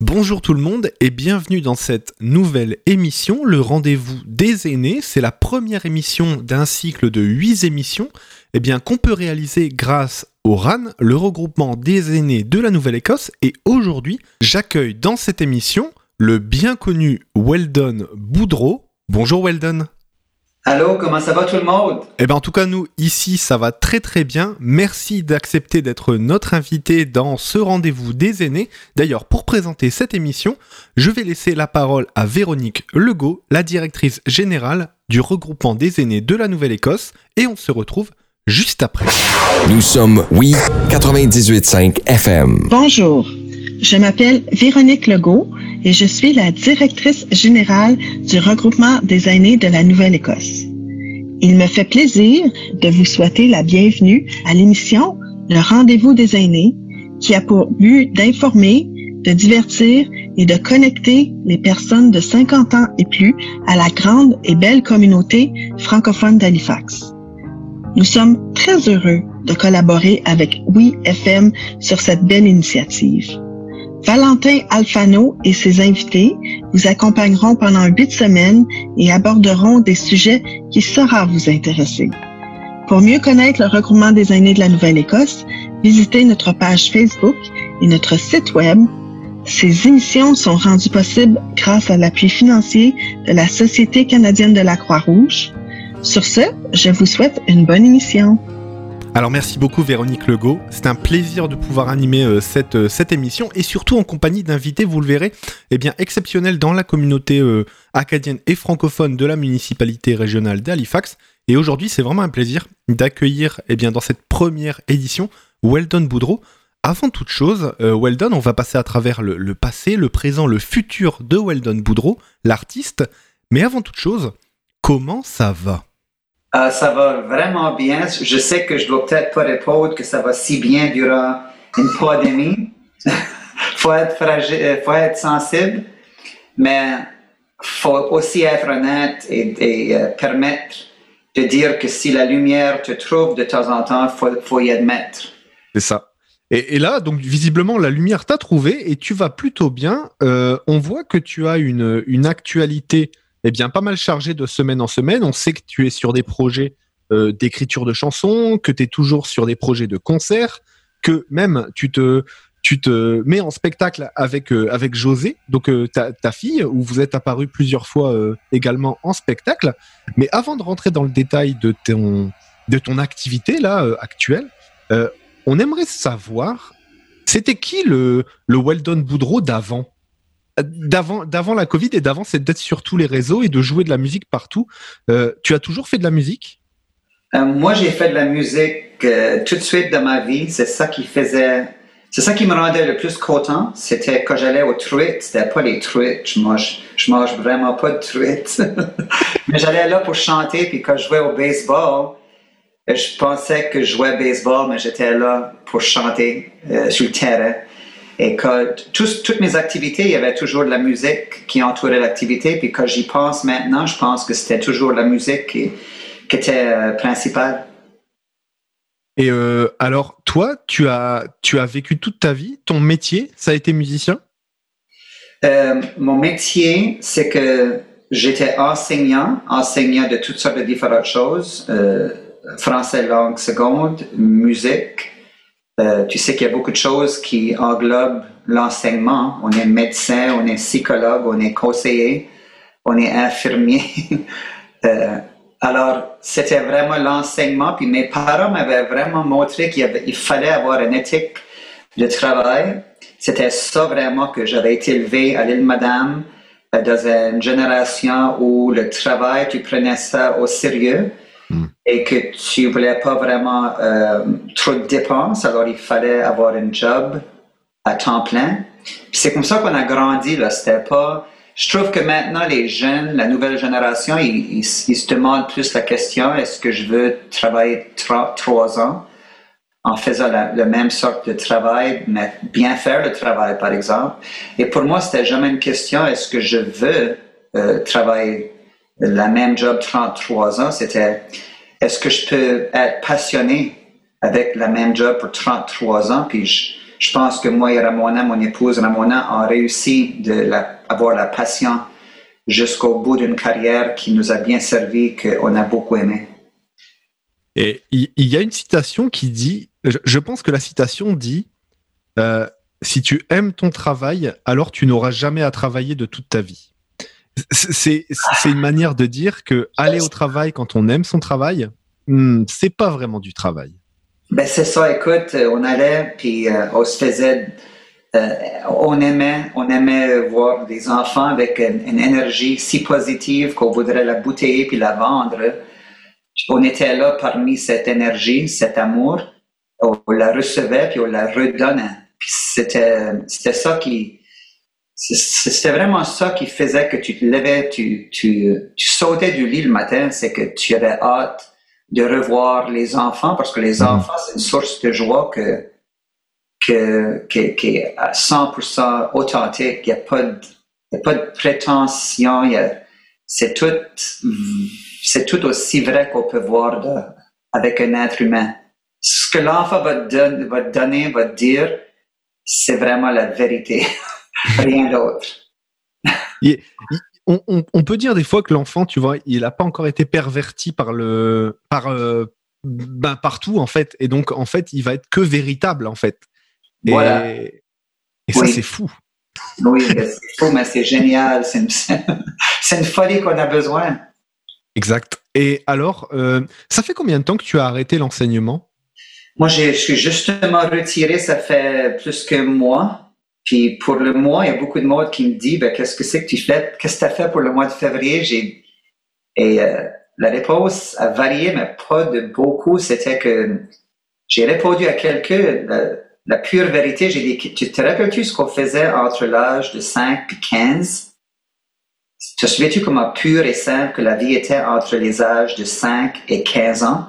Bonjour tout le monde et bienvenue dans cette nouvelle émission, le rendez-vous des aînés. C'est la première émission d'un cycle de 8 émissions eh bien, qu'on peut réaliser grâce au RAN, le regroupement des aînés de la Nouvelle-Écosse. Et aujourd'hui, j'accueille dans cette émission le bien connu Weldon Boudreau. Bonjour Weldon. Allô, comment ça va tout le monde? Eh bien en tout cas nous ici ça va très très bien. Merci d'accepter d'être notre invité dans ce rendez-vous des aînés. D'ailleurs pour présenter cette émission, je vais laisser la parole à Véronique Legault, la directrice générale du regroupement des aînés de la Nouvelle-Écosse et on se retrouve juste après. Nous sommes oui 98.5 FM. Bonjour, je m'appelle Véronique Legault et je suis la directrice générale du regroupement des aînés de la Nouvelle-Écosse. Il me fait plaisir de vous souhaiter la bienvenue à l'émission Le rendez-vous des aînés qui a pour but d'informer, de divertir et de connecter les personnes de 50 ans et plus à la grande et belle communauté francophone d'Halifax. Nous sommes très heureux de collaborer avec Oui FM sur cette belle initiative. Valentin Alfano et ses invités vous accompagneront pendant huit semaines et aborderont des sujets qui sauront vous intéresser. Pour mieux connaître le regroupement des aînés de la Nouvelle-Écosse, visitez notre page Facebook et notre site Web. Ces émissions sont rendues possibles grâce à l'appui financier de la Société canadienne de la Croix-Rouge. Sur ce, je vous souhaite une bonne émission. Alors merci beaucoup Véronique Legault, c'est un plaisir de pouvoir animer euh, cette, euh, cette émission et surtout en compagnie d'invités, vous le verrez, eh exceptionnels dans la communauté euh, acadienne et francophone de la municipalité régionale d'Halifax. Et aujourd'hui c'est vraiment un plaisir d'accueillir eh bien dans cette première édition Weldon Boudreau. Avant toute chose, Weldon, on va passer à travers le, passé, le présent, le futur de Weldon Boudreau, l'artiste. Mais avant toute chose, comment ça va? Euh, ça va vraiment bien. Je sais que je dois peut-être pas répondre que ça va si bien durant une pandémie. faut être fragile, euh, faut être sensible, mais faut aussi être honnête et, euh, permettre de dire que si la lumière te trouve de temps en temps, faut, faut y admettre. C'est ça. Et, là, donc visiblement, la lumière t'a trouvé et tu vas plutôt bien. On voit que tu as une, une actualité eh bien, pas mal chargé de semaine en semaine. On sait que tu es sur des projets euh, d'écriture de chansons, que tu es toujours sur des projets de concerts, que même tu te, tu te mets en spectacle avec, euh, avec José, donc euh, ta, ta, fille, où vous êtes apparu plusieurs fois également en spectacle. Mais avant de rentrer dans le détail de ton, de ton activité là actuelle, on aimerait savoir, c'était qui le, le Weldon Boudreau d'avant? D'avant, d'avant la Covid et d'avant, c'est d'être sur tous les réseaux et de jouer de la musique partout. Euh, tu as toujours fait de la musique? Euh, Moi, j'ai fait de la musique euh, tout de suite dans ma vie. C'est ça qui faisait, c'est ça qui me rendait le plus content. C'était quand j'allais aux truites. C'était pas les truites. Je mange, je mange vraiment pas de truites. Mais j'allais là pour chanter. Puis quand je jouais au baseball, je pensais que je jouais baseball, mais j'étais là pour chanter sur le terrain. Et que toutes mes activités, il y avait toujours de la musique qui entourait l'activité. Puis quand j'y pense maintenant, je pense que c'était toujours la musique qui, qui était euh, principale. Et euh, alors, toi, tu as, tu as vécu toute ta vie, ton métier, ça a été musicien? Euh, Mon métier, c'est que j'étais enseignant, enseignant de toutes sortes de différentes choses, français langue seconde, musique, euh, tu sais qu'il y a beaucoup de choses qui englobent l'enseignement. On est médecin, on est psychologue, on est conseiller, on est infirmier. euh, alors, c'était vraiment l'enseignement. Puis mes parents m'avaient vraiment montré qu'il fallait avoir une éthique de travail. C'était ça vraiment que j'avais été élevé à l'île Madame euh, dans une génération où le travail, tu prenais ça au sérieux. Hmm. et que tu voulais pas vraiment euh, trop de dépenses, alors il fallait avoir un job à temps plein. c'est comme ça qu'on a grandi, là. C'était pas. Je trouve que maintenant, les jeunes, la nouvelle génération, ils, se demandent plus la question est-ce que je veux travailler trois, ans en faisant la, même sorte de travail, mais bien faire le travail, par exemple? Et pour moi, c'était jamais une question est-ce que je veux euh, travailler la même job 33 ans, c'était est-ce que je peux être passionné avec la même job pour 33 ans, puis je pense que moi et Ramona, mon épouse Ramona, ont réussi d'avoir la, la passion jusqu'au bout d'une carrière qui nous a bien servi, qu'on a beaucoup aimé. Et il y, a une citation qui dit, je, pense que la citation dit, euh, si tu aimes ton travail, alors tu n'auras jamais à travailler de toute ta vie. C'est une manière de dire que aller au travail quand on aime son travail, hmm, c'est pas vraiment du travail. Ben c'est ça, écoute, on allait, puis euh, on se faisait, euh, on aimait, on aimait voir des enfants avec une, énergie si positive qu'on voudrait la bouteiller puis la vendre. On était là parmi cette énergie, cet amour, on la recevait puis on la redonnait. C'était, c'était ça qui, c'était vraiment ça qui faisait que tu te levais, tu, tu, tu sautais du lit le matin, c'est que tu avais hâte de revoir les enfants parce que les mhm. enfants, c'est une source de joie que, que, qui est à 100% authentique. Il n'y a, pas de, a pas de prétention. C'est tout, c'est tout aussi vrai qu'on peut voir de, avec un être humain. Ce que l'enfant va, te va te donner, va te dire, c'est vraiment la vérité. Rien d'autre on, peut dire des fois que l'enfant, tu vois, il n'a pas encore été perverti par le, par, euh, ben, partout en fait, et donc en fait, il va être que véritable en fait. Et, et ça, c'est fou. Oui, c'est fou, mais c'est génial. C'est une, folie qu'on a besoin. Exact. Et alors, euh, ça fait combien de temps que tu as arrêté l'enseignement? Moi, je suis justement retiré, ça fait plus que mois. Puis pour le mois, il y a beaucoup de monde qui me dit ben, qu'est-ce que c'est que tu fais? Qu'est-ce que tu as fait pour le mois de février? J'ai et euh, la réponse a varié, mais pas de beaucoup. C'était que j'ai répondu à quelqu'un la, pure vérité. J'ai dit tu te rappelles-tu ce qu'on faisait entre l'âge de 5 et 15 Te souviens-tu comment pur et simple que la vie était entre les âges de 5 et 15 ans?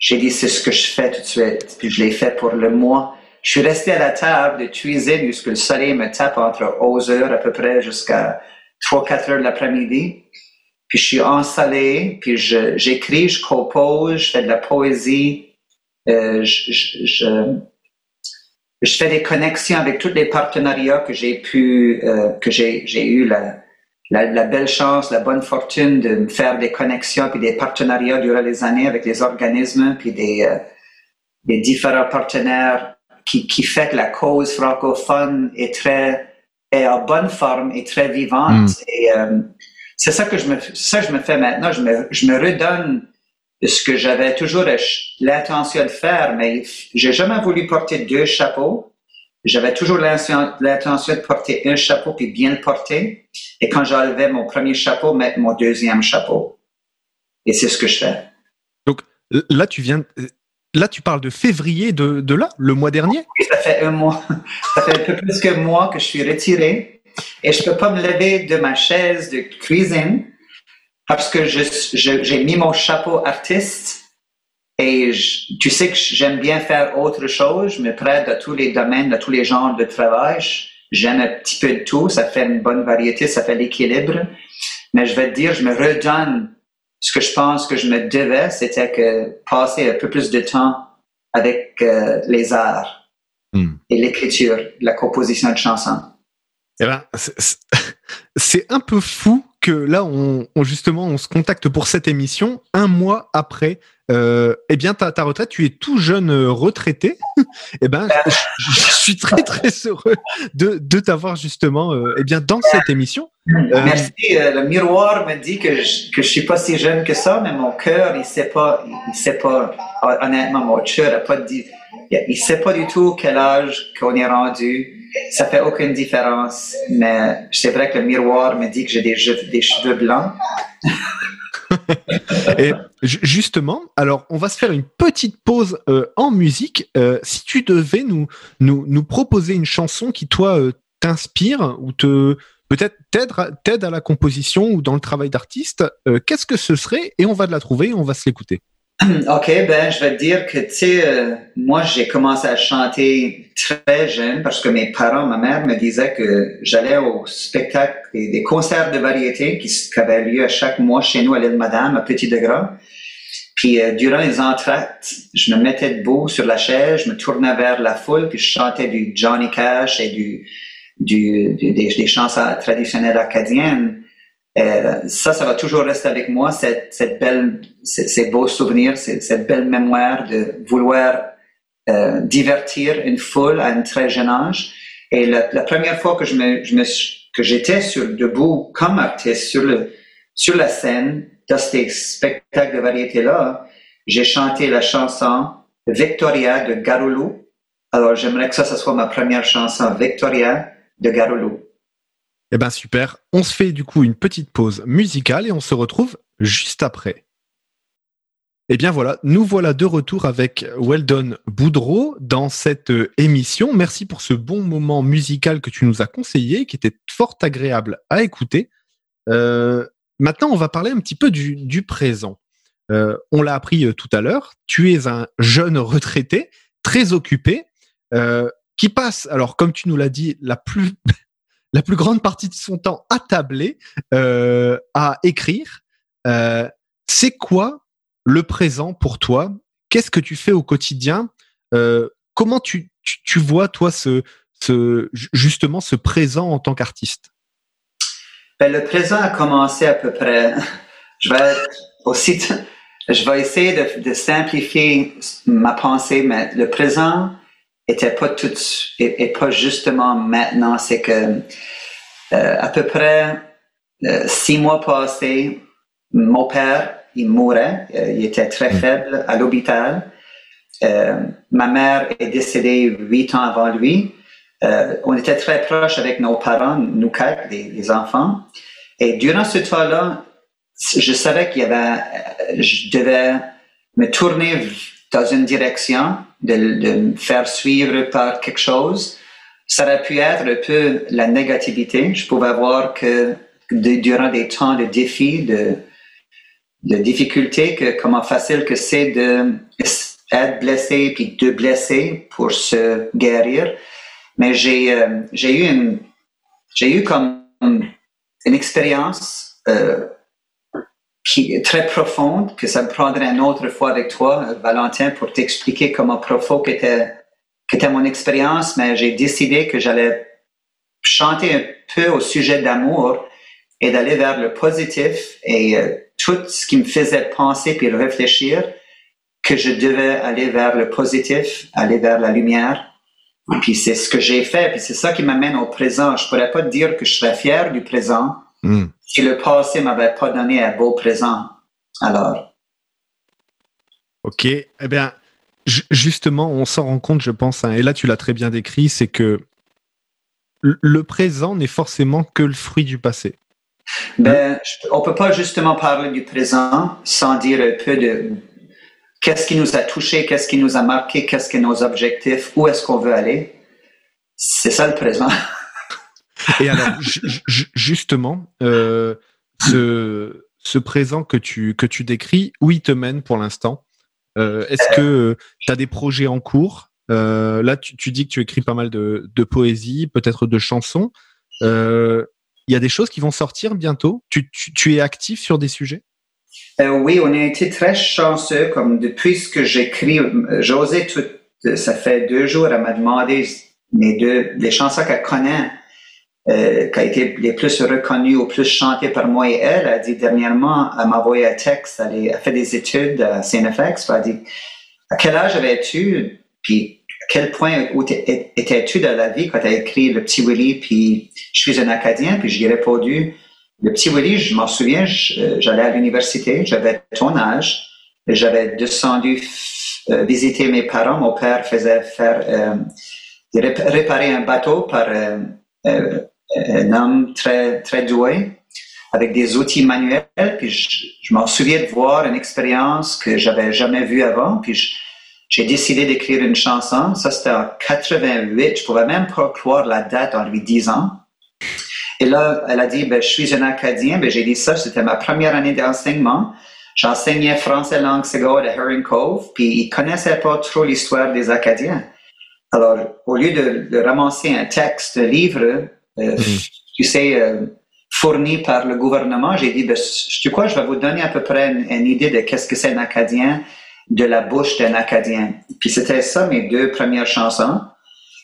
J'ai dit c'est ce que je fais tout de suite. Puis je l'ai fait pour le mois je suis resté à la table de cuisine jusqu'à le soleil me tape entre 11 heures à peu près jusqu'à 3-4 heures de l'après-midi. Puis je suis ensalé, puis j'écris, je, compose, je fais de la poésie, euh, je, fais des connexions avec tous les partenariats que j'ai pu, euh, que j'ai, eu la, belle chance, la bonne fortune de me faire des connexions puis des partenariats durant les années avec les organismes puis des, euh, des différents partenaires qui, qui fait que la cause francophone est très est en bonne forme et très vivante. Mm. Et euh, c'est ça que je me ça je me fais maintenant. Je me je me redonne ce que j'avais toujours l'intention de faire, mais j'ai jamais voulu porter deux chapeaux. J'avais toujours l'intention de porter un chapeau puis bien le porter. Et quand j'enlevais mon premier chapeau, mettre mon deuxième chapeau. Et c'est ce que je fais. Donc là, tu viens, Là, tu parles de février de, de là, le mois dernier ça fait un mois. Ça fait un peu plus que mois que je suis retiré et je peux pas me lever de ma chaise de cuisine parce que j'ai mis mon chapeau artiste et tu sais que j'aime bien faire autre chose. Je me prête à tous les domaines, à tous les genres de travail. J'aime un petit peu de tout. Ça fait une bonne variété, ça fait l'équilibre. Mais je vais te dire, je me redonne ce que je pense que je me devais, c'était que passer un peu plus de temps avec euh, les arts hmm. et l'écriture, la composition de chansons. Eh ben, c'est un peu fou que là, on, justement, on se contacte pour cette émission un mois après. Euh, eh bien, ta, retraite, tu es tout jeune euh, retraité. eh ben, je, suis très très heureux de, de t'avoir justement, euh, eh bien, dans cette émission. Merci. le miroir me dit que je, que je suis pas si jeune que ça, mais mon cœur, il sait pas, il sait pas. Honnêtement, mon cœur a pas dit, il sait pas du tout quel âge qu'on est rendu ça fait aucune différence, mais c'est vrai que le miroir me dit que j'ai des, cheveux blancs. Et justement, alors on va se faire une petite pause euh, en musique. Euh, si tu devais nous, nous, nous, proposer une chanson qui toi euh, t'inspire ou te peut-être t'aide à la composition ou dans le travail d'artiste, qu'est-ce que ce serait? Et on va de la trouver et on va se l'écouter. OK, ben, je vais te dire que, tu sais, euh, moi, j'ai commencé à chanter très jeune parce que mes parents, ma mère me disait que j'allais au spectacle des, des, concerts de variété qui, avaient lieu à chaque mois chez nous à l'île Madame, à Petit Degras. Puis euh, durant les entractes, je me mettais debout sur la chaise, je me tournais vers la foule, puis je chantais du Johnny Cash et du, du, des, des, chansons traditionnelles acadiennes. Euh, ça, ça va toujours rester avec moi, cette, belle, ces, beaux souvenirs, cette, belle mémoire de vouloir euh, divertir une foule à un très jeune âge. Et la, première fois que j'étais sur debout comme artiste sur la scène dans ces spectacles de variété là, j'ai chanté la chanson Victoria de Garoulou. Alors j'aimerais que ça, ça soit ma première chanson Victoria de Garoulou. Eh ben super. On se fait du coup une petite pause musicale et on se retrouve juste après. Eh bien voilà, nous voilà de retour avec Weldon Boudreau dans cette euh, émission. Merci pour ce bon moment musical que tu nous as conseillé, qui était fort agréable à écouter. Euh, maintenant, on va parler un petit peu du, présent. Euh, on l'a appris tout à l'heure, tu es un jeune retraité, très occupé, qui passe, alors comme tu nous l'as dit, la plus la plus grande partie de son temps tabler, euh, à écrire. Euh, c'est quoi le présent pour toi? Qu'est-ce que tu fais au quotidien? Euh, Comment tu, tu, vois, toi, ce, ce, justement ce présent en tant qu'artiste? Ben, Le présent a commencé à peu près. Je vais aussi. Je vais essayer de simplifier ma pensée, mais le présent, était pas tout et, pas justement maintenant. C'est que euh, à peu près euh, six mois passés, mon père il mourait, euh, il était très mm. faible à l'hôpital. ma mère est décédée huit ans avant lui. on était très proches avec nos parents, nous quatre, les, enfants. Et durant ce temps-là, je savais qu'il y avait, je devais me tourner dans une direction, de, de me faire suivre par quelque chose, ça aurait pu être un peu la négativité. Je pouvais voir que durant des temps de défis, de, de difficultés, que comment facile que c'est de être blessé puis de blesser pour se guérir. Mais j'ai euh, j'ai eu une j'ai eu comme une expérience euh, qui très profonde, que ça me prendrait une autre fois avec toi, Valentin, pour t'expliquer comment profond était, était mon expérience, mais j'ai décidé que j'allais chanter un peu au sujet d'amour et d'aller vers le positif et euh, tout ce qui me faisait penser puis réfléchir que je devais aller vers le positif, aller vers la lumière. Puis c'est ce que j'ai fait, puis c'est ça qui m'amène au présent. Je pourrais pas dire que je serais fier du présent, Hmm. Si le passé m'avait pas donné un beau présent, alors. Ok, eh bien, justement, on s'en rend compte, je pense, hein, et là tu l'as très bien décrit, c'est que le présent n'est forcément que le fruit du passé. Ben, on peut pas justement parler du présent sans dire un peu de qu'est-ce qui nous a touché, qu'est-ce qui nous a marqué, qu'est-ce que nos objectifs, où est-ce qu'on veut aller. C'est ça le présent. Et alors, justement, euh, ce, ce présent que tu, que tu décris, où il te mène pour l'instant? Euh, Est-ce que tu as des projets en cours? Euh, Là, tu, tu, dis que tu écris pas mal de, de poésie, peut-être de chansons. Il y a des choses qui vont sortir bientôt? Tu, tu, tu es actif sur des sujets? Oui, on a été très chanceux. Comme depuis que j'écris, José, ça fait deux jours, elle m'a demandé mes deux, les chansons qu'elle connaît euh, qui a été les plus reconnues ou plus chantées par moi et elle, a dit dernièrement, elle m'a envoyé un texte, elle a fait des études à CNFX, elle a dit, à quel âge avais-tu, puis à quel point étais-tu dans la vie? Quand tu as écrit Le Petit Willy, puis je suis un Acadien, puis j'ai répondu, Le Petit Willy, je m'en souviens, j'allais à l'université, j'avais ton âge, j'avais descendu euh, visiter mes parents, mon père faisait faire, euh, réparer un bateau par un homme très, très doué, avec des outils manuels. Puis je, m'en souviens de voir une expérience que j'avais jamais vue avant. Puis j'ai décidé d'écrire une chanson. Ça, c'était en 88. Je pouvais même pas croire la date en lui disant. Et là, elle a dit, ben, je suis un Acadien. Ben, j'ai dit ça, c'était ma première année d'enseignement. J'enseignais français langue seconde à Herring Cove, puis ils connaissaient pas trop l'histoire des Acadiens. Alors, au lieu de, de ramasser un texte, un livre, euh, mm. tu sais, euh, fournis par le gouvernement, j'ai dit, ben, sais quoi, je vais vous donner à peu près une, idée de qu'est-ce que c'est un Acadien de la bouche d'un Acadien. Puis c'était ça mes deux premières chansons.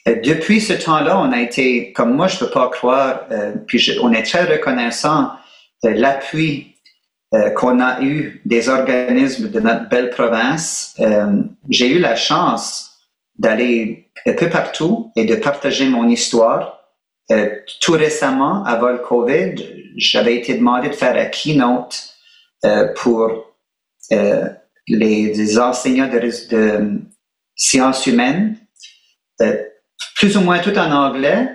depuis ce temps-là, on a été, comme moi, je peux pas croire, euh, puis on est très reconnaissant de l'appui euh, qu'on a eu des organismes de notre belle province. Euh, j'ai eu la chance d'aller un peu partout et de partager mon histoire. Euh, tout récemment, avant le COVID, j'avais été demandé de faire un keynote pour les, enseignants de, sciences humaines, plus ou moins tout en anglais.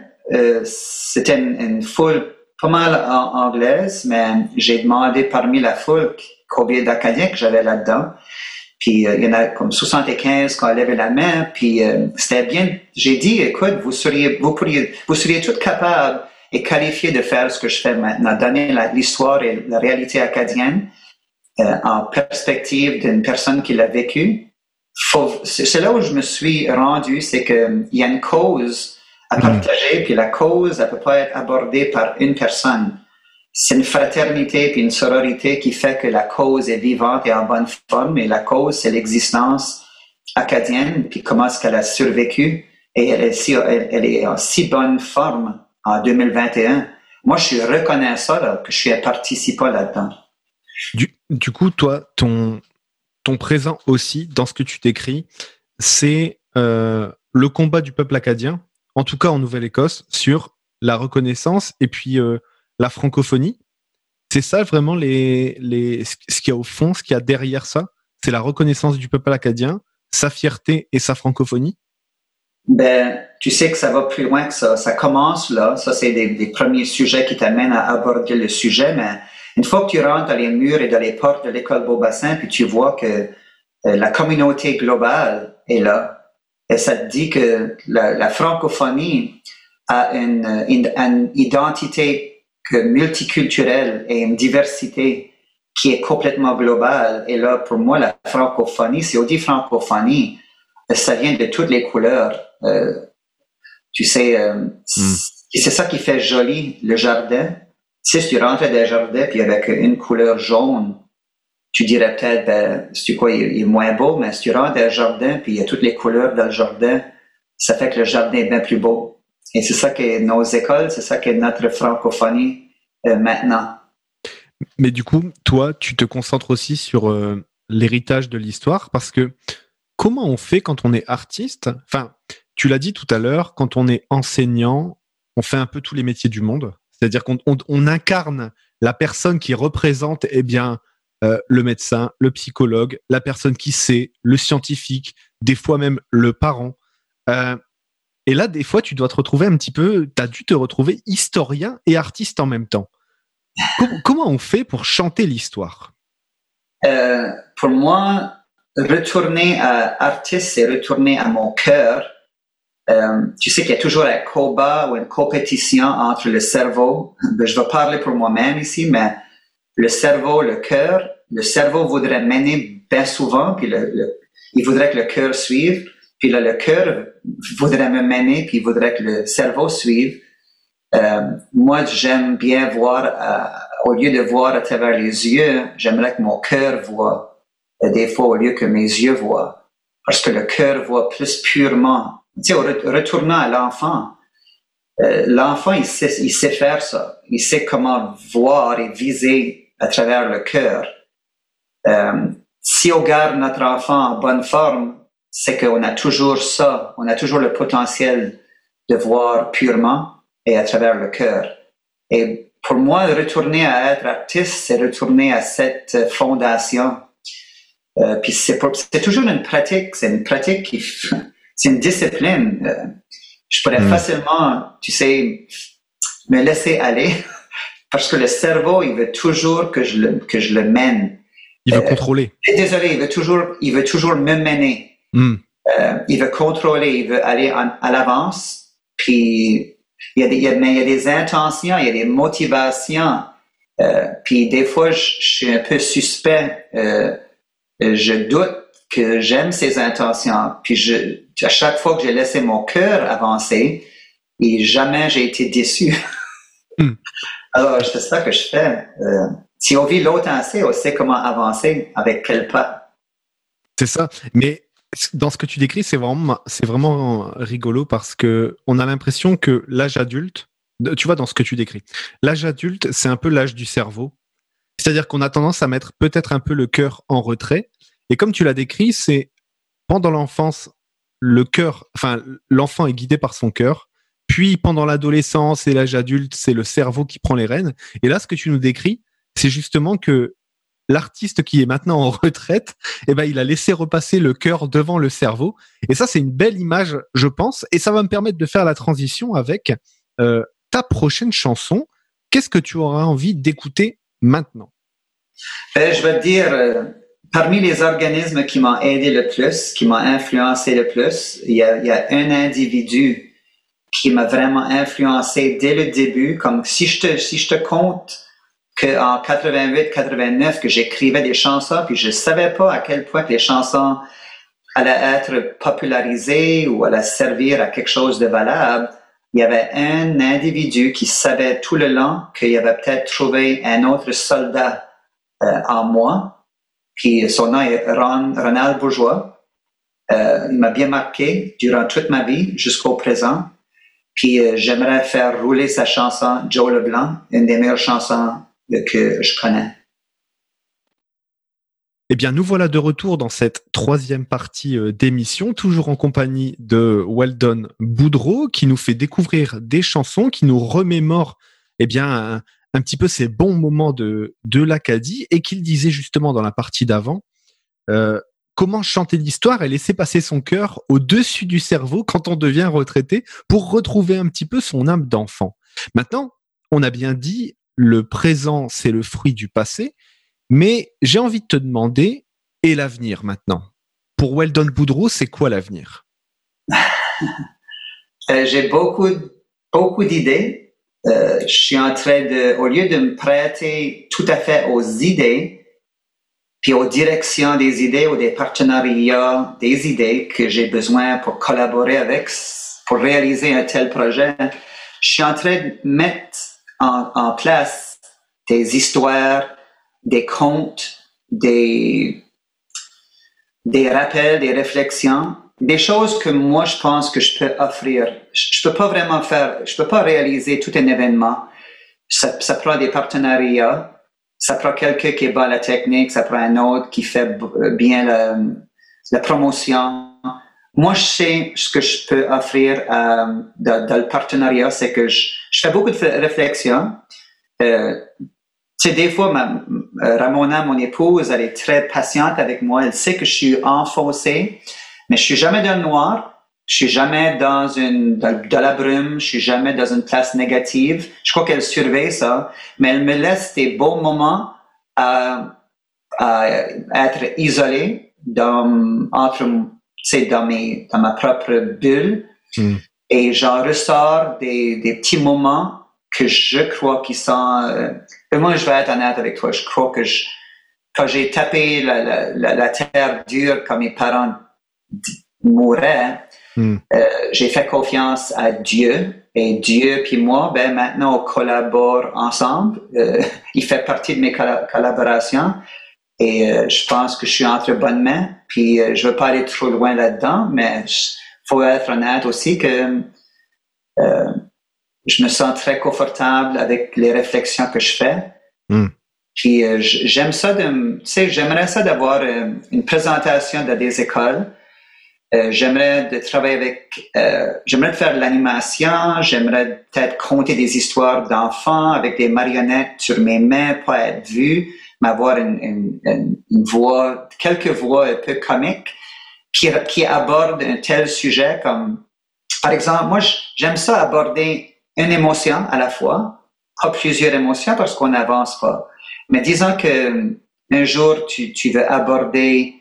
C'était une, une foule pas mal en anglaise, mais j'ai demandé parmi la foule combien d'Acadiens que j'avais là-dedans. Puis euh, il y en a comme 75 qui ont levé la main. Puis euh, c'était bien. J'ai dit, écoute, vous seriez, vous pourriez, vous seriez tous capables et qualifiés de faire ce que je fais maintenant, donner l'histoire et la réalité acadienne euh, en perspective d'une personne qui l'a vécu. C'est là où je me suis rendu, c'est qu'il y a une cause à mm. partager, puis la cause, elle peut pas être abordée par une personne. C'est une fraternité puis une sororité qui fait que la cause est vivante et en bonne forme, et la cause, c'est l'existence acadienne, puis comment est-ce qu'elle a survécu, et elle est, si, elle, est en si bonne forme en 2021. Moi, je suis reconnaissant là, que je suis un participant là-dedans. Du, du, coup, toi, ton, ton présent aussi, dans ce que tu t'écris, c'est euh, le combat du peuple acadien, en tout cas en Nouvelle-Écosse, sur la reconnaissance et puis euh, la francophonie. C'est ça vraiment les, les, ce qu'il y a au fond, ce qu'il y a derrière ça? C'est la reconnaissance du peuple acadien, sa fierté et sa francophonie? Ben, tu sais que ça va plus loin que ça. Ça commence là. Ça, c'est des, premiers sujets qui t'amènent à aborder le sujet. Mais une fois que tu rentres dans les murs et dans les portes de l'école Beaubassin, puis tu vois que euh, la communauté globale est là, et ça te dit que la, francophonie a une, une, identité multiculturelle et une diversité qui est complètement globale. Et là, pour moi, la francophonie, si on dit francophonie, ça vient de toutes les couleurs. Euh, tu sais, euh, hmm. c'est ça qui fait joli le jardin. Tu sais, si tu rentres dans un jardin, puis avec une couleur jaune, tu dirais peut-être, ben, c'est quoi, il, est moins beau, mais si tu rentres dans le jardin, puis il y a toutes les couleurs dans le jardin, ça fait que le jardin est bien plus beau. Et c'est ça que nos écoles, c'est ça que notre francophonie euh, maintenant. Mais du coup, toi, tu te concentres aussi sur euh, l'héritage de l'histoire parce que comment on fait quand on est artiste? Enfin, tu l'as dit tout à l'heure, quand on est enseignant, on fait un peu tous les métiers du monde. C'est-à-dire qu'on on, incarne la personne qui représente, eh bien, euh, le médecin, le psychologue, la personne qui sait, le scientifique, des fois même le parent. Et là, des fois, tu dois te retrouver un petit peu, tu as dû te retrouver historien et artiste en même temps. comment on fait pour chanter l'histoire? Euh, Pour moi, retourner à artiste, c'est retourner à mon cœur. tu sais qu'il y a toujours un combat ou une compétition entre le cerveau. Ben, je vais parler pour moi-même ici, mais le cerveau, le cœur, le cerveau voudrait mener bien souvent, puis il voudrait que le cœur suive, puis là, le cœur voudrait me mener, puis il voudrait que le cerveau suive. Euh, moi, j'aime bien voir, euh, au lieu de voir à travers les yeux, j'aimerais que mon cœur voit, euh, des fois au lieu que mes yeux voient. Parce que le cœur voit plus purement. Tu sais, retournant à l'enfant, l'enfant, il sait, il sait faire ça. Il sait comment voir et viser à travers le cœur. Euh, si on garde notre enfant en bonne forme, c'est qu'on a toujours ça, on a toujours le potentiel de voir purement et à travers le cœur. Et pour moi, retourner à être artiste, c'est retourner à cette fondation. Euh, puis c'est, toujours une pratique, c'est une pratique qui, c'est une discipline. Euh, je pourrais mm. facilement, tu sais, me laisser aller parce que le cerveau, il veut toujours que je le, que je le mène. Il veut euh, contrôler. Désolé, il veut toujours, il veut toujours me mener. Hmm. Euh, il veut contrôler, il veut aller à l'avance. Puis il y, a des, il, y a, mais il y a des intentions, il y a des motivations. Euh, puis des fois, je, suis un peu suspect. Euh, je doute que j'aime ces intentions. Puis je, à chaque fois que j'ai laissé mon cœur avancer, et jamais j'ai été déçu. Hmm. Alors, c'est ça que je fais. Euh, si on vit assez, on sait comment avancer avec quel pas. C'est ça. Mais dans ce que tu décris, c'est vraiment, rigolo parce que on a l'impression que l'âge adulte, tu vois, dans ce que tu décris, l'âge adulte, c'est un peu l'âge du cerveau. C'est-à-dire qu'on a tendance à mettre peut-être un peu le cœur en retrait. Et comme tu l'as décrit, c'est pendant l'enfance, le cœur, enfin, l'enfant est guidé par son cœur. Puis pendant l'adolescence et l'âge adulte, c'est le cerveau qui prend les rênes. Et là, ce que tu nous décris, c'est justement que l'artiste qui est maintenant en retraite, eh ben, il a laissé repasser le cœur devant le cerveau. Et ça, c'est une belle image, je pense. Et ça va me permettre de faire la transition avec euh, ta prochaine chanson. Qu'est-ce que tu auras envie d'écouter maintenant? Ben, Je vais dire, euh, parmi les organismes qui m'ont aidé le plus, qui m'ont influencé le plus, il y a, il y a un individu qui m'a vraiment influencé dès le début. Comme si je te, si je te compte qu'en 88-89, que j'écrivais des chansons, puis je savais pas à quel point les chansons allaient être popularisées ou allaient servir à quelque chose de valable. Il y avait un individu qui savait tout le long qu'il avait peut-être trouvé un autre soldat euh, en moi, puis son nom est Ron, Ronald Bourgeois. Euh, il m'a bien marqué durant toute ma vie jusqu'au présent. Puis euh, j'aimerais faire rouler sa chanson Joe Leblanc, une des meilleures chansons que je connais. Eh bien, nous voilà de retour dans cette troisième partie euh, d'émission, toujours en compagnie de Weldon Boudreau, qui nous fait découvrir des chansons, qui nous remémore, eh bien, un, petit peu ces bons moments de, de l'Acadie, et qu'il disait justement dans la partie d'avant, euh, comment chanter l'histoire et laisser passer son cœur au-dessus du cerveau quand on devient retraité pour retrouver un petit peu son âme d'enfant? Maintenant, on a bien dit, le présent, c'est le fruit du passé. Mais j'ai envie de te demander, et l'avenir maintenant? Pour Weldon Boudreau, c'est quoi l'avenir? Euh, J'ai beaucoup, beaucoup d'idées. Euh, je suis en train de, au lieu de me prêter tout à fait aux idées, puis aux directions des idées ou des partenariats des idées que j'ai besoin pour collaborer avec, pour réaliser un tel projet, je suis en train de mettre en, place des histoires, des contes, des, des rappels, des réflexions, des choses que moi je pense que je peux offrir. Je, ne peux pas vraiment faire, je peux pas réaliser tout un événement. Ça, ça prend des partenariats, ça prend quelqu'un qui à la technique, ça prend un autre qui fait bien la, la promotion. Moi, je sais ce que je peux offrir euh, dans, le partenariat, c'est que je, fais beaucoup de réflexions. Euh, tu sais, des fois, ma, Ramona, mon épouse, elle est très patiente avec moi. Elle sait que je suis enfoncé, mais je suis jamais dans le noir. Je suis jamais dans une dans, la brume. Je suis jamais dans une place négative. Je crois qu'elle surveille ça, mais elle me laisse des bons moments à, à être isolé dans entre c'est dans mes dans ma propre bulle. Hmm. Et j'en ressors des, des petits moments que je crois qui sont... Euh, moi, je vais être honnête avec toi. Je crois que je, quand j'ai tapé la, la, la, terre dure quand mes parents mouraient, hmm. euh, j'ai fait confiance à Dieu. Et Dieu puis moi, ben maintenant, on collabore ensemble. Euh, il fait partie de mes collaborations. Et euh, je pense que je suis entre bonnes mains. Puis je veux pas aller trop loin là-dedans, mais faut être honnête aussi que euh, je me sens très confortable avec les réflexions que je fais. Hmm. Puis euh, j'aime ça de, tu sais, j'aimerais ça d'avoir euh, une présentation dans des écoles. j'aimerais de travailler avec, j'aimerais faire de l'animation, j'aimerais peut-être conter des histoires d'enfants avec des marionnettes sur mes mains, pas être vu, mais avoir une, une, voix, quelques voix un peu comiques qui, qui abordent un tel sujet comme par exemple, moi, j'aime ça aborder une émotion à la fois, pas plusieurs émotions parce qu'on n'avance pas. Mais disons que un jour, tu, tu veux aborder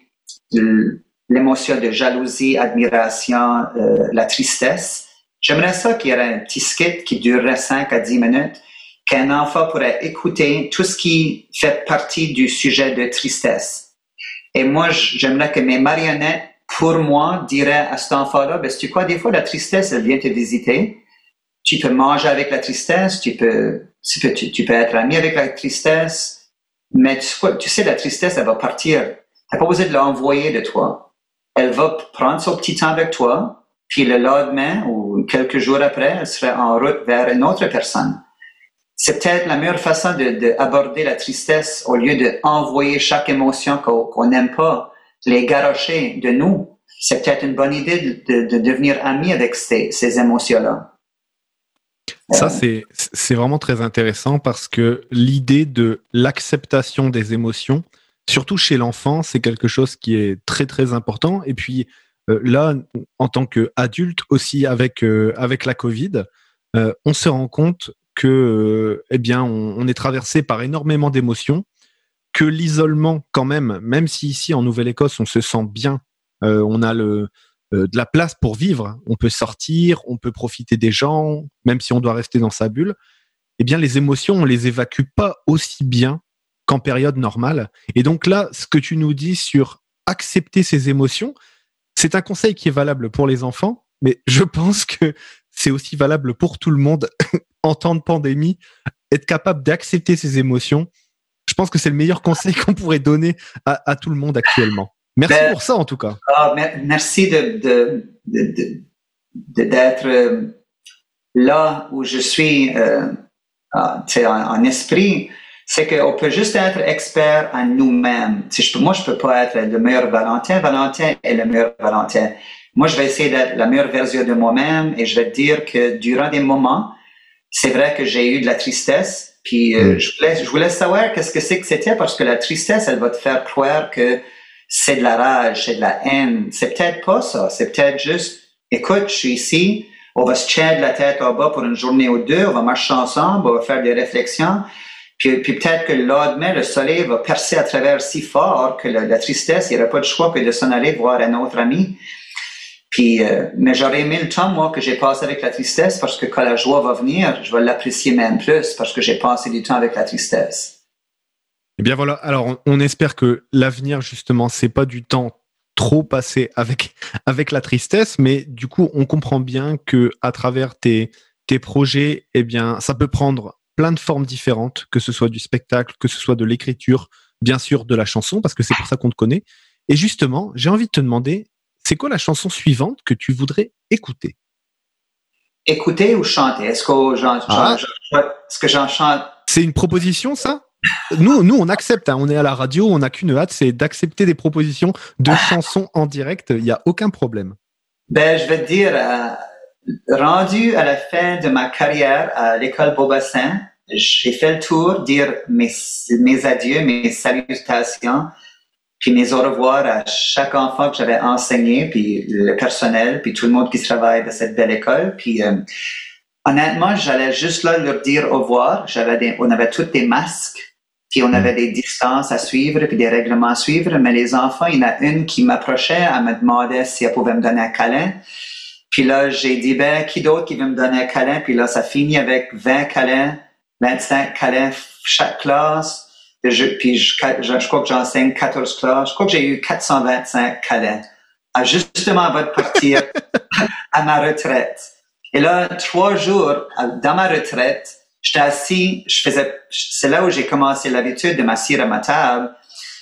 l'émotion de jalousie, admiration, euh, la tristesse. J'aimerais ça qu'il y ait un petit skit qui durerait 5 à 10 minutes, qu'un enfant pourrait écouter tout ce qui fait partie du sujet de tristesse. Et moi, j'aimerais que mes marionnettes pour moi, dirais à cet enfant-là, ben, tu quoi, des fois, la tristesse, elle vient te visiter. tu peux manger avec la tristesse, tu peux, tu peux, tu, peux être ami avec la tristesse, mais tu, tu sais, la tristesse, elle va partir. T'as pas besoin de l'envoyer de toi. Elle va prendre son petit temps avec toi, puis le lendemain ou quelques jours après, elle serait en route vers une autre personne. C'est peut-être la meilleure façon d'aborder la tristesse au lieu d'envoyer chaque émotion qu'on n'aime pas, les garocher de nous. C'est peut-être une bonne idée de, devenir ami avec ces, ces émotions-là. Ça, euh. c'est vraiment très intéressant parce que l'idée de l'acceptation des émotions, surtout chez l'enfant, c'est quelque chose qui est très, très important. Et puis, euh, là, en tant qu'adulte aussi avec, euh, avec la Covid, euh, on se rend compte que eh bien, on, est traversé par énormément d'émotions, que l'isolement quand même, même si ici en Nouvelle-Écosse on se sent bien, on a le, de la place pour vivre, on peut sortir, on peut profiter des gens, même si on doit rester dans sa bulle, eh bien les émotions, on les évacue pas aussi bien qu'en période normale. Et donc là, ce que tu nous dis sur accepter ces émotions, c'est un conseil qui est valable pour les enfants, mais je pense que c'est aussi valable pour tout le monde en temps de pandémie, être capable d'accepter ses émotions. Je pense que c'est le meilleur conseil qu'on pourrait donner à, tout le monde actuellement. Merci ben, pour ça, en tout cas. Ah, merci de, d'être euh, là où je suis euh, ah, en, esprit c'est qu'on peut juste être expert en nous-mêmes. Si je moi, je peux pas être le meilleur Valentin. Valentin est le meilleur Valentin. Moi, je vais essayer d'être la meilleure version de moi-même et je vais te dire que durant des moments, c'est vrai que j'ai eu de la tristesse. Puis euh, mm. je, voulais, je voulais savoir qu'est-ce que c'est que c'était parce que la tristesse, elle va te faire croire que c'est de la rage, c'est de la haine. C'est peut-être pas ça. C'est peut-être juste, écoute, je suis ici, on va se tirer de la tête en bas pour une journée ou deux, on va marcher ensemble, on va faire des réflexions. Puis, peut-être que le lendemain, le soleil va percer à travers si fort que la, tristesse, il n'y aurait pas de choix que de s'en aller voir un autre ami. Puis, euh, mais j'aurais aimé le temps, moi, que j'ai passé avec la tristesse parce que quand la joie va venir, je vais l'apprécier même plus parce que j'ai passé du temps avec la tristesse. Eh bien voilà, alors on, espère que l'avenir, justement, c'est pas du temps trop passé avec, avec la tristesse, mais du coup, on comprend bien que à travers tes, tes projets, eh bien, ça peut prendre plein de formes différentes, que ce soit du spectacle, que ce soit de l'écriture, bien sûr de la chanson, parce que c'est pour ça qu'on te connaît. Et justement, j'ai envie de te demander, c'est quoi la chanson suivante que tu voudrais écouter? Écouter ou chanter? Est-ce que j'en ah. chante? C'est une proposition, ça? Nous, nous, on accepte. Hein. on est à la radio, on n'a qu'une hâte, c'est d'accepter des propositions de chansons en direct. Il n'y a aucun problème. Ben, je vais te dire, euh, rendu à la fin de ma carrière à l'école Beaubassin, j'ai fait le tour, dire mes, mes adieux, mes salutations, puis mes au revoir à chaque enfant que j'avais enseigné, puis le personnel, puis tout le monde qui travaille de cette belle école. Puis euh, honnêtement, j'allais juste là leur dire au revoir. J'avais on avait tous des masques, puis on avait des distances à suivre, puis des règlements à suivre. Mais les enfants, il y en a une qui m'approchait, elle me demandait si elle pouvait me donner un câlin. Puis là, j'ai dit, ben, qui d'autre qui veut me donner un câlin? Puis là, ça finit avec 20 câlins, 25 câlins chaque classe. Je, puis je, je, crois que j'enseigne 14 classes. Je crois que j'ai eu 425 câlins. À justement avant de partir à ma retraite. Et là, trois jours dans ma retraite, j'étais assis, je faisais, c'est là où j'ai commencé l'habitude de m'asseoir à ma table.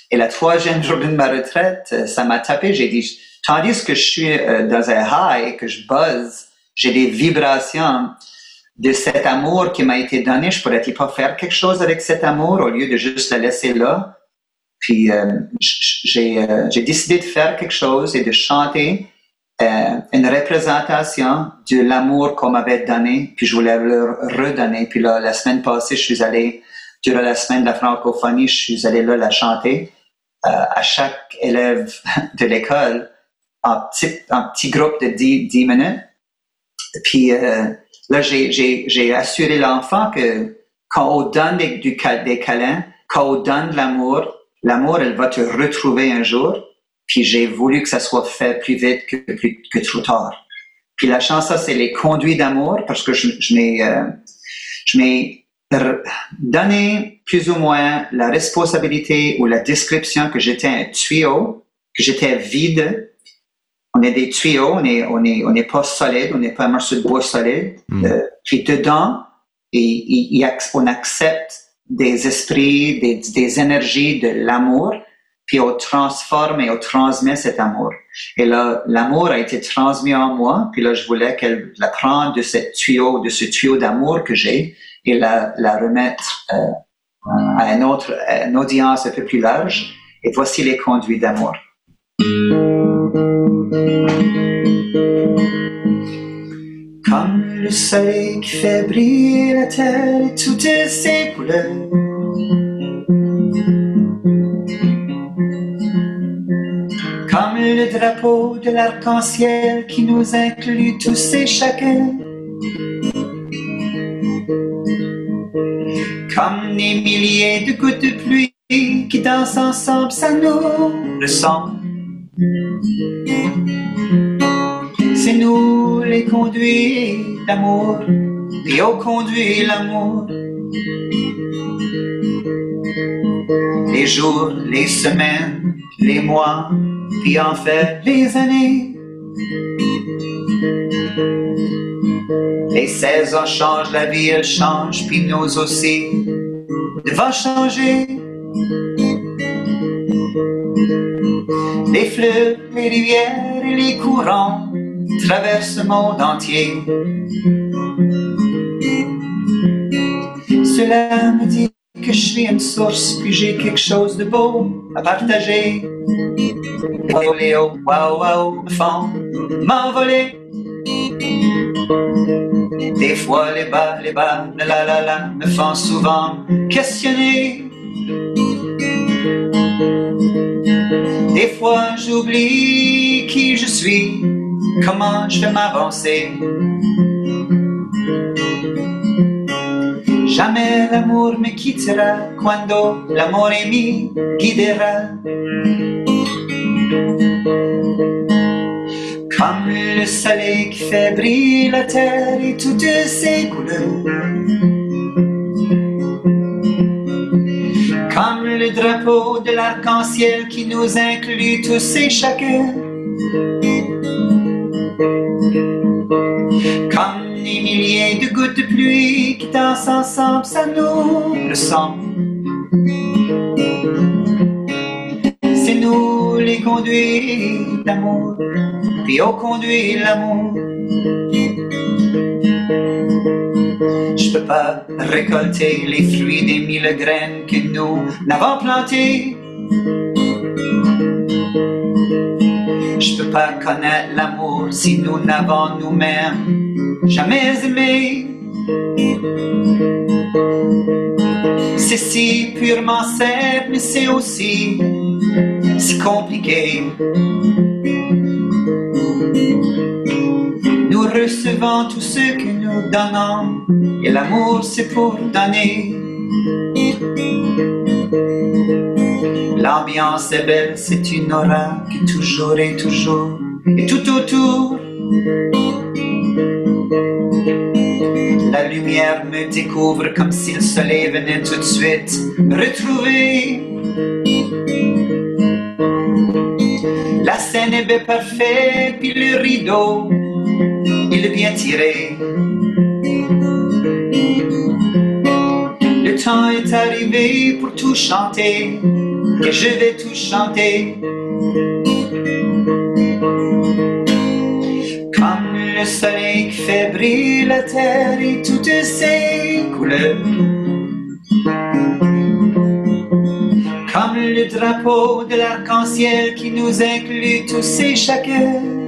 Et la troisième journée de ma retraite, ça m'a tapé. J'ai dit, Tandis que je suis euh, dans un high, que je buzz, j'ai des vibrations de cet amour qui m'a été donné. Je pourrais pas faire quelque chose avec cet amour au lieu de juste le laisser là? Puis euh, euh, j'ai décidé de faire quelque chose et de chanter une représentation de l'amour qu'on m'avait donné. Puis je voulais le redonner. Puis là, la semaine passée, je suis allé durant la semaine de la francophonie, je suis allé là la chanter à chaque élève de l'école un petit, groupe de 10, 10 minutes. Puis euh, là, j'ai assuré l'enfant que quand on donne des, du, des câlins, quand on donne de l'amour, l'amour, elle va te retrouver un jour. Puis j'ai voulu que ça soit fait plus vite que, que trop tard. Puis la chanson, c'est les conduits d'amour parce que je, je m'ai euh, donné plus ou moins la responsabilité ou la description que j'étais un tuyau, que j'étais vide, on est des tuyaux, on est, on est, on n'est pas solide, on n'est pas un morceau de bois solide. Mm. Euh, puis dedans, et, et- et ac- on accepte des esprits, des, des énergies de l'amour, puis on transforme et on transmet cet amour. Et là, l'amour a été transmis en moi, puis là, je voulais qu'elle la prendre de ce tuyau, de ce tuyau d'amour que j'ai, et la, la remettre euh, à une autre, à une audience un peu plus large. Et voici les conduits d'amour. Comme le soleil qui fait briller la terre et toutes ses couleurs. Comme le drapeau de l'arc-en-ciel qui nous inclut tous et chacun. Comme des milliers de gouttes de pluie qui dansent ensemble, ça nous ressemble. C'est nous les conduits d'amour, et au conduit l'amour. Les jours, les semaines, les mois, puis en les années. Les saisons changent, la vie elle change, puis nous aussi devons changer. Les fleuves, les rivières et les courants traversent le monde entier. Cela me dit que je suis une source, puis j'ai quelque chose de beau à partager. Wow, Léo, wow, wow, me font m'envoler. Des fois, les bas, les bas, la la la, me font souvent questionner. J'oublie qui je suis, comment je vais m'avancer. Jamais l'amour me quittera, quando l'amore mi guidera. Comme le soleil qui fait briller la terre et toutes ses couleurs. Drapeau de l'arc-en-ciel qui nous inclut tous et chacun. Comme des milliers de gouttes de pluie qui dansent ensemble, ça nous ressemble. C'est nous les conduits d'amour, puis on conduit l'amour. Je peux pas récolter les fruits des mille graines que nous n'avons plantées. Je peux pas connaître l'amour si nous n'avons nous-mêmes jamais aimé. C'est si purement simple, mais c'est aussi si compliqué. Nous recevons tout ce que nous donnons, et l'amour c'est pour donner. L'ambiance est belle, c'est une aura qui toujours et toujours et tout autour. La lumière me découvre comme si le soleil venait tout de suite retrouver. La scène est bien parfaite, puis le rideau, Le temps est arrivé pour tout chanter, et je vais tout chanter. Comme le soleil qui fait briller la terre et toutes ses couleurs. Comme le drapeau de l'arc-en-ciel qui nous inclut tous et chacun.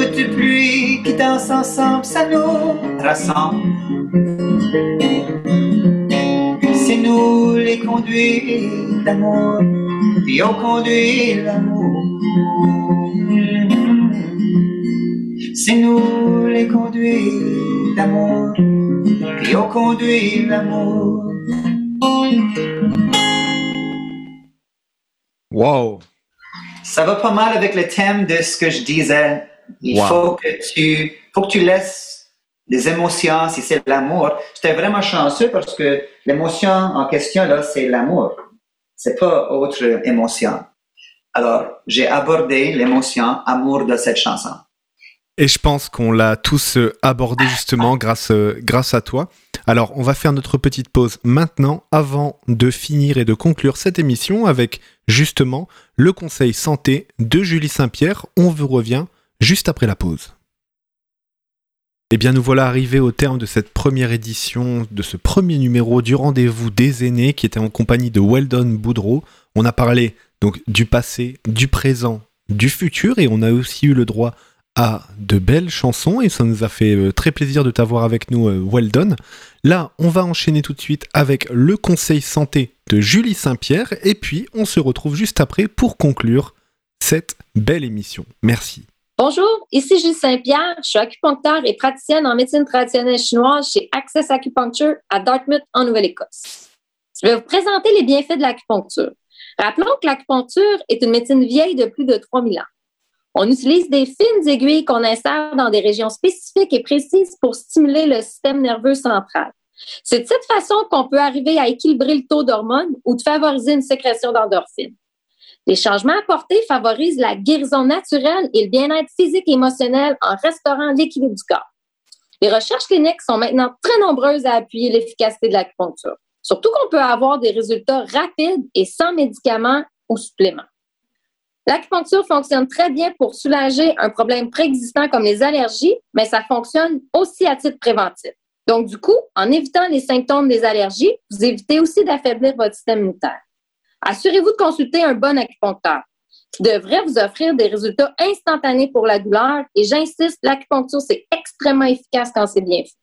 Gouttes de pluie qui dansent ensemble, ça nous rassemble. C'est nous les conduits d'amour, puis on conduit l'amour. C'est nous les conduits d'amour, puis on conduit l'amour. Wow. Ça va pas mal avec le thème de ce que je disais. Il Wow. faut que tu, faut que tu laisses les émotions, si c'est l'amour. J'étais vraiment chanceux parce que l'émotion en question là, c'est l'amour. C'est pas autre émotion. Alors, j'ai abordé l'émotion amour de cette chanson. Et je pense qu'on l'a tous euh, abordé justement grâce, euh, grâce à toi. Alors, on va faire notre petite pause maintenant avant de finir et de conclure cette émission avec justement le conseil santé de Julie Saint-Pierre. On vous revient juste après la pause. Eh bien, nous voilà arrivés au terme de cette première édition, de ce premier numéro du rendez-vous des aînés qui était en compagnie de Weldon Boudreau. On a parlé donc du passé, du présent, du futur et on a aussi eu le droit à de belles chansons et ça nous a fait euh, très plaisir de t'avoir avec nous, euh, Weldon. Là, on va enchaîner tout de suite avec le conseil santé de Julie Saint-Pierre et puis on se retrouve juste après pour conclure cette belle émission. Merci. Bonjour, ici Julie Saint-Pierre. Je suis acupuncteur et praticienne en médecine traditionnelle chinoise chez Access Acupuncture à Dartmouth, en Nouvelle-Écosse. Je vais vous présenter les bienfaits de l'acupuncture. Rappelons que l'acupuncture est une médecine vieille de plus de 3000 ans. On utilise des fines aiguilles qu'on insère dans des régions spécifiques et précises pour stimuler le système nerveux central. C'est de cette façon qu'on peut arriver à équilibrer le taux d'hormones ou de favoriser une sécrétion d'endorphines. Les changements apportés favorisent la guérison naturelle et le bien-être physique et émotionnel en restaurant l'équilibre du corps. Les recherches cliniques sont maintenant très nombreuses à appuyer l'efficacité de l'acupuncture, surtout qu'on peut avoir des résultats rapides et sans médicaments ou suppléments. L'acupuncture fonctionne très bien pour soulager un problème préexistant comme les allergies, mais ça fonctionne aussi à titre préventif. Donc, du coup, en évitant les symptômes des allergies, vous évitez aussi d'affaiblir votre système immunitaire. Assurez-vous de consulter un bon acupuncteur qui devrait vous offrir des résultats instantanés pour la douleur. Et j'insiste, l'acupuncture, c'est extrêmement efficace quand c'est bien fait.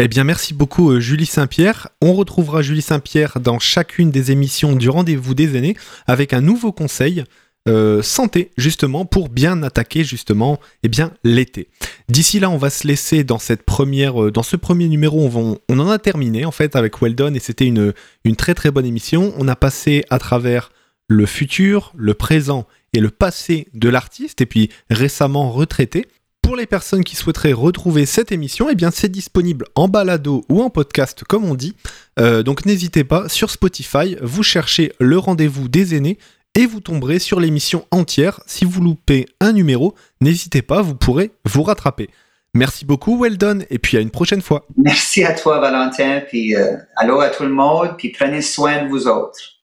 Eh bien, merci beaucoup, euh, Julie Saint-Pierre. On retrouvera Julie Saint-Pierre dans chacune des émissions du Rendez-vous des aînés avec un nouveau conseil. Euh, santé justement pour bien attaquer justement eh bien l'été. D'ici là, on va se laisser dans euh, ce premier numéro, on, en a terminé en fait avec Weldon et c'était une, une très très bonne émission. On a passé à travers le futur, le présent et le passé de l'artiste et puis récemment retraité. Pour les personnes qui souhaiteraient retrouver cette émission, eh bien c'est disponible en balado ou en podcast comme on dit. Euh, donc n'hésitez pas sur Spotify, vous cherchez le rendez-vous des aînés et vous tomberez sur l'émission entière. Si vous loupez un numéro, n'hésitez pas, vous pourrez vous rattraper. Merci beaucoup, Weldon, et puis à une prochaine fois. Merci à toi, Valentin, puis euh, allô à tout le monde, puis prenez soin de vous autres.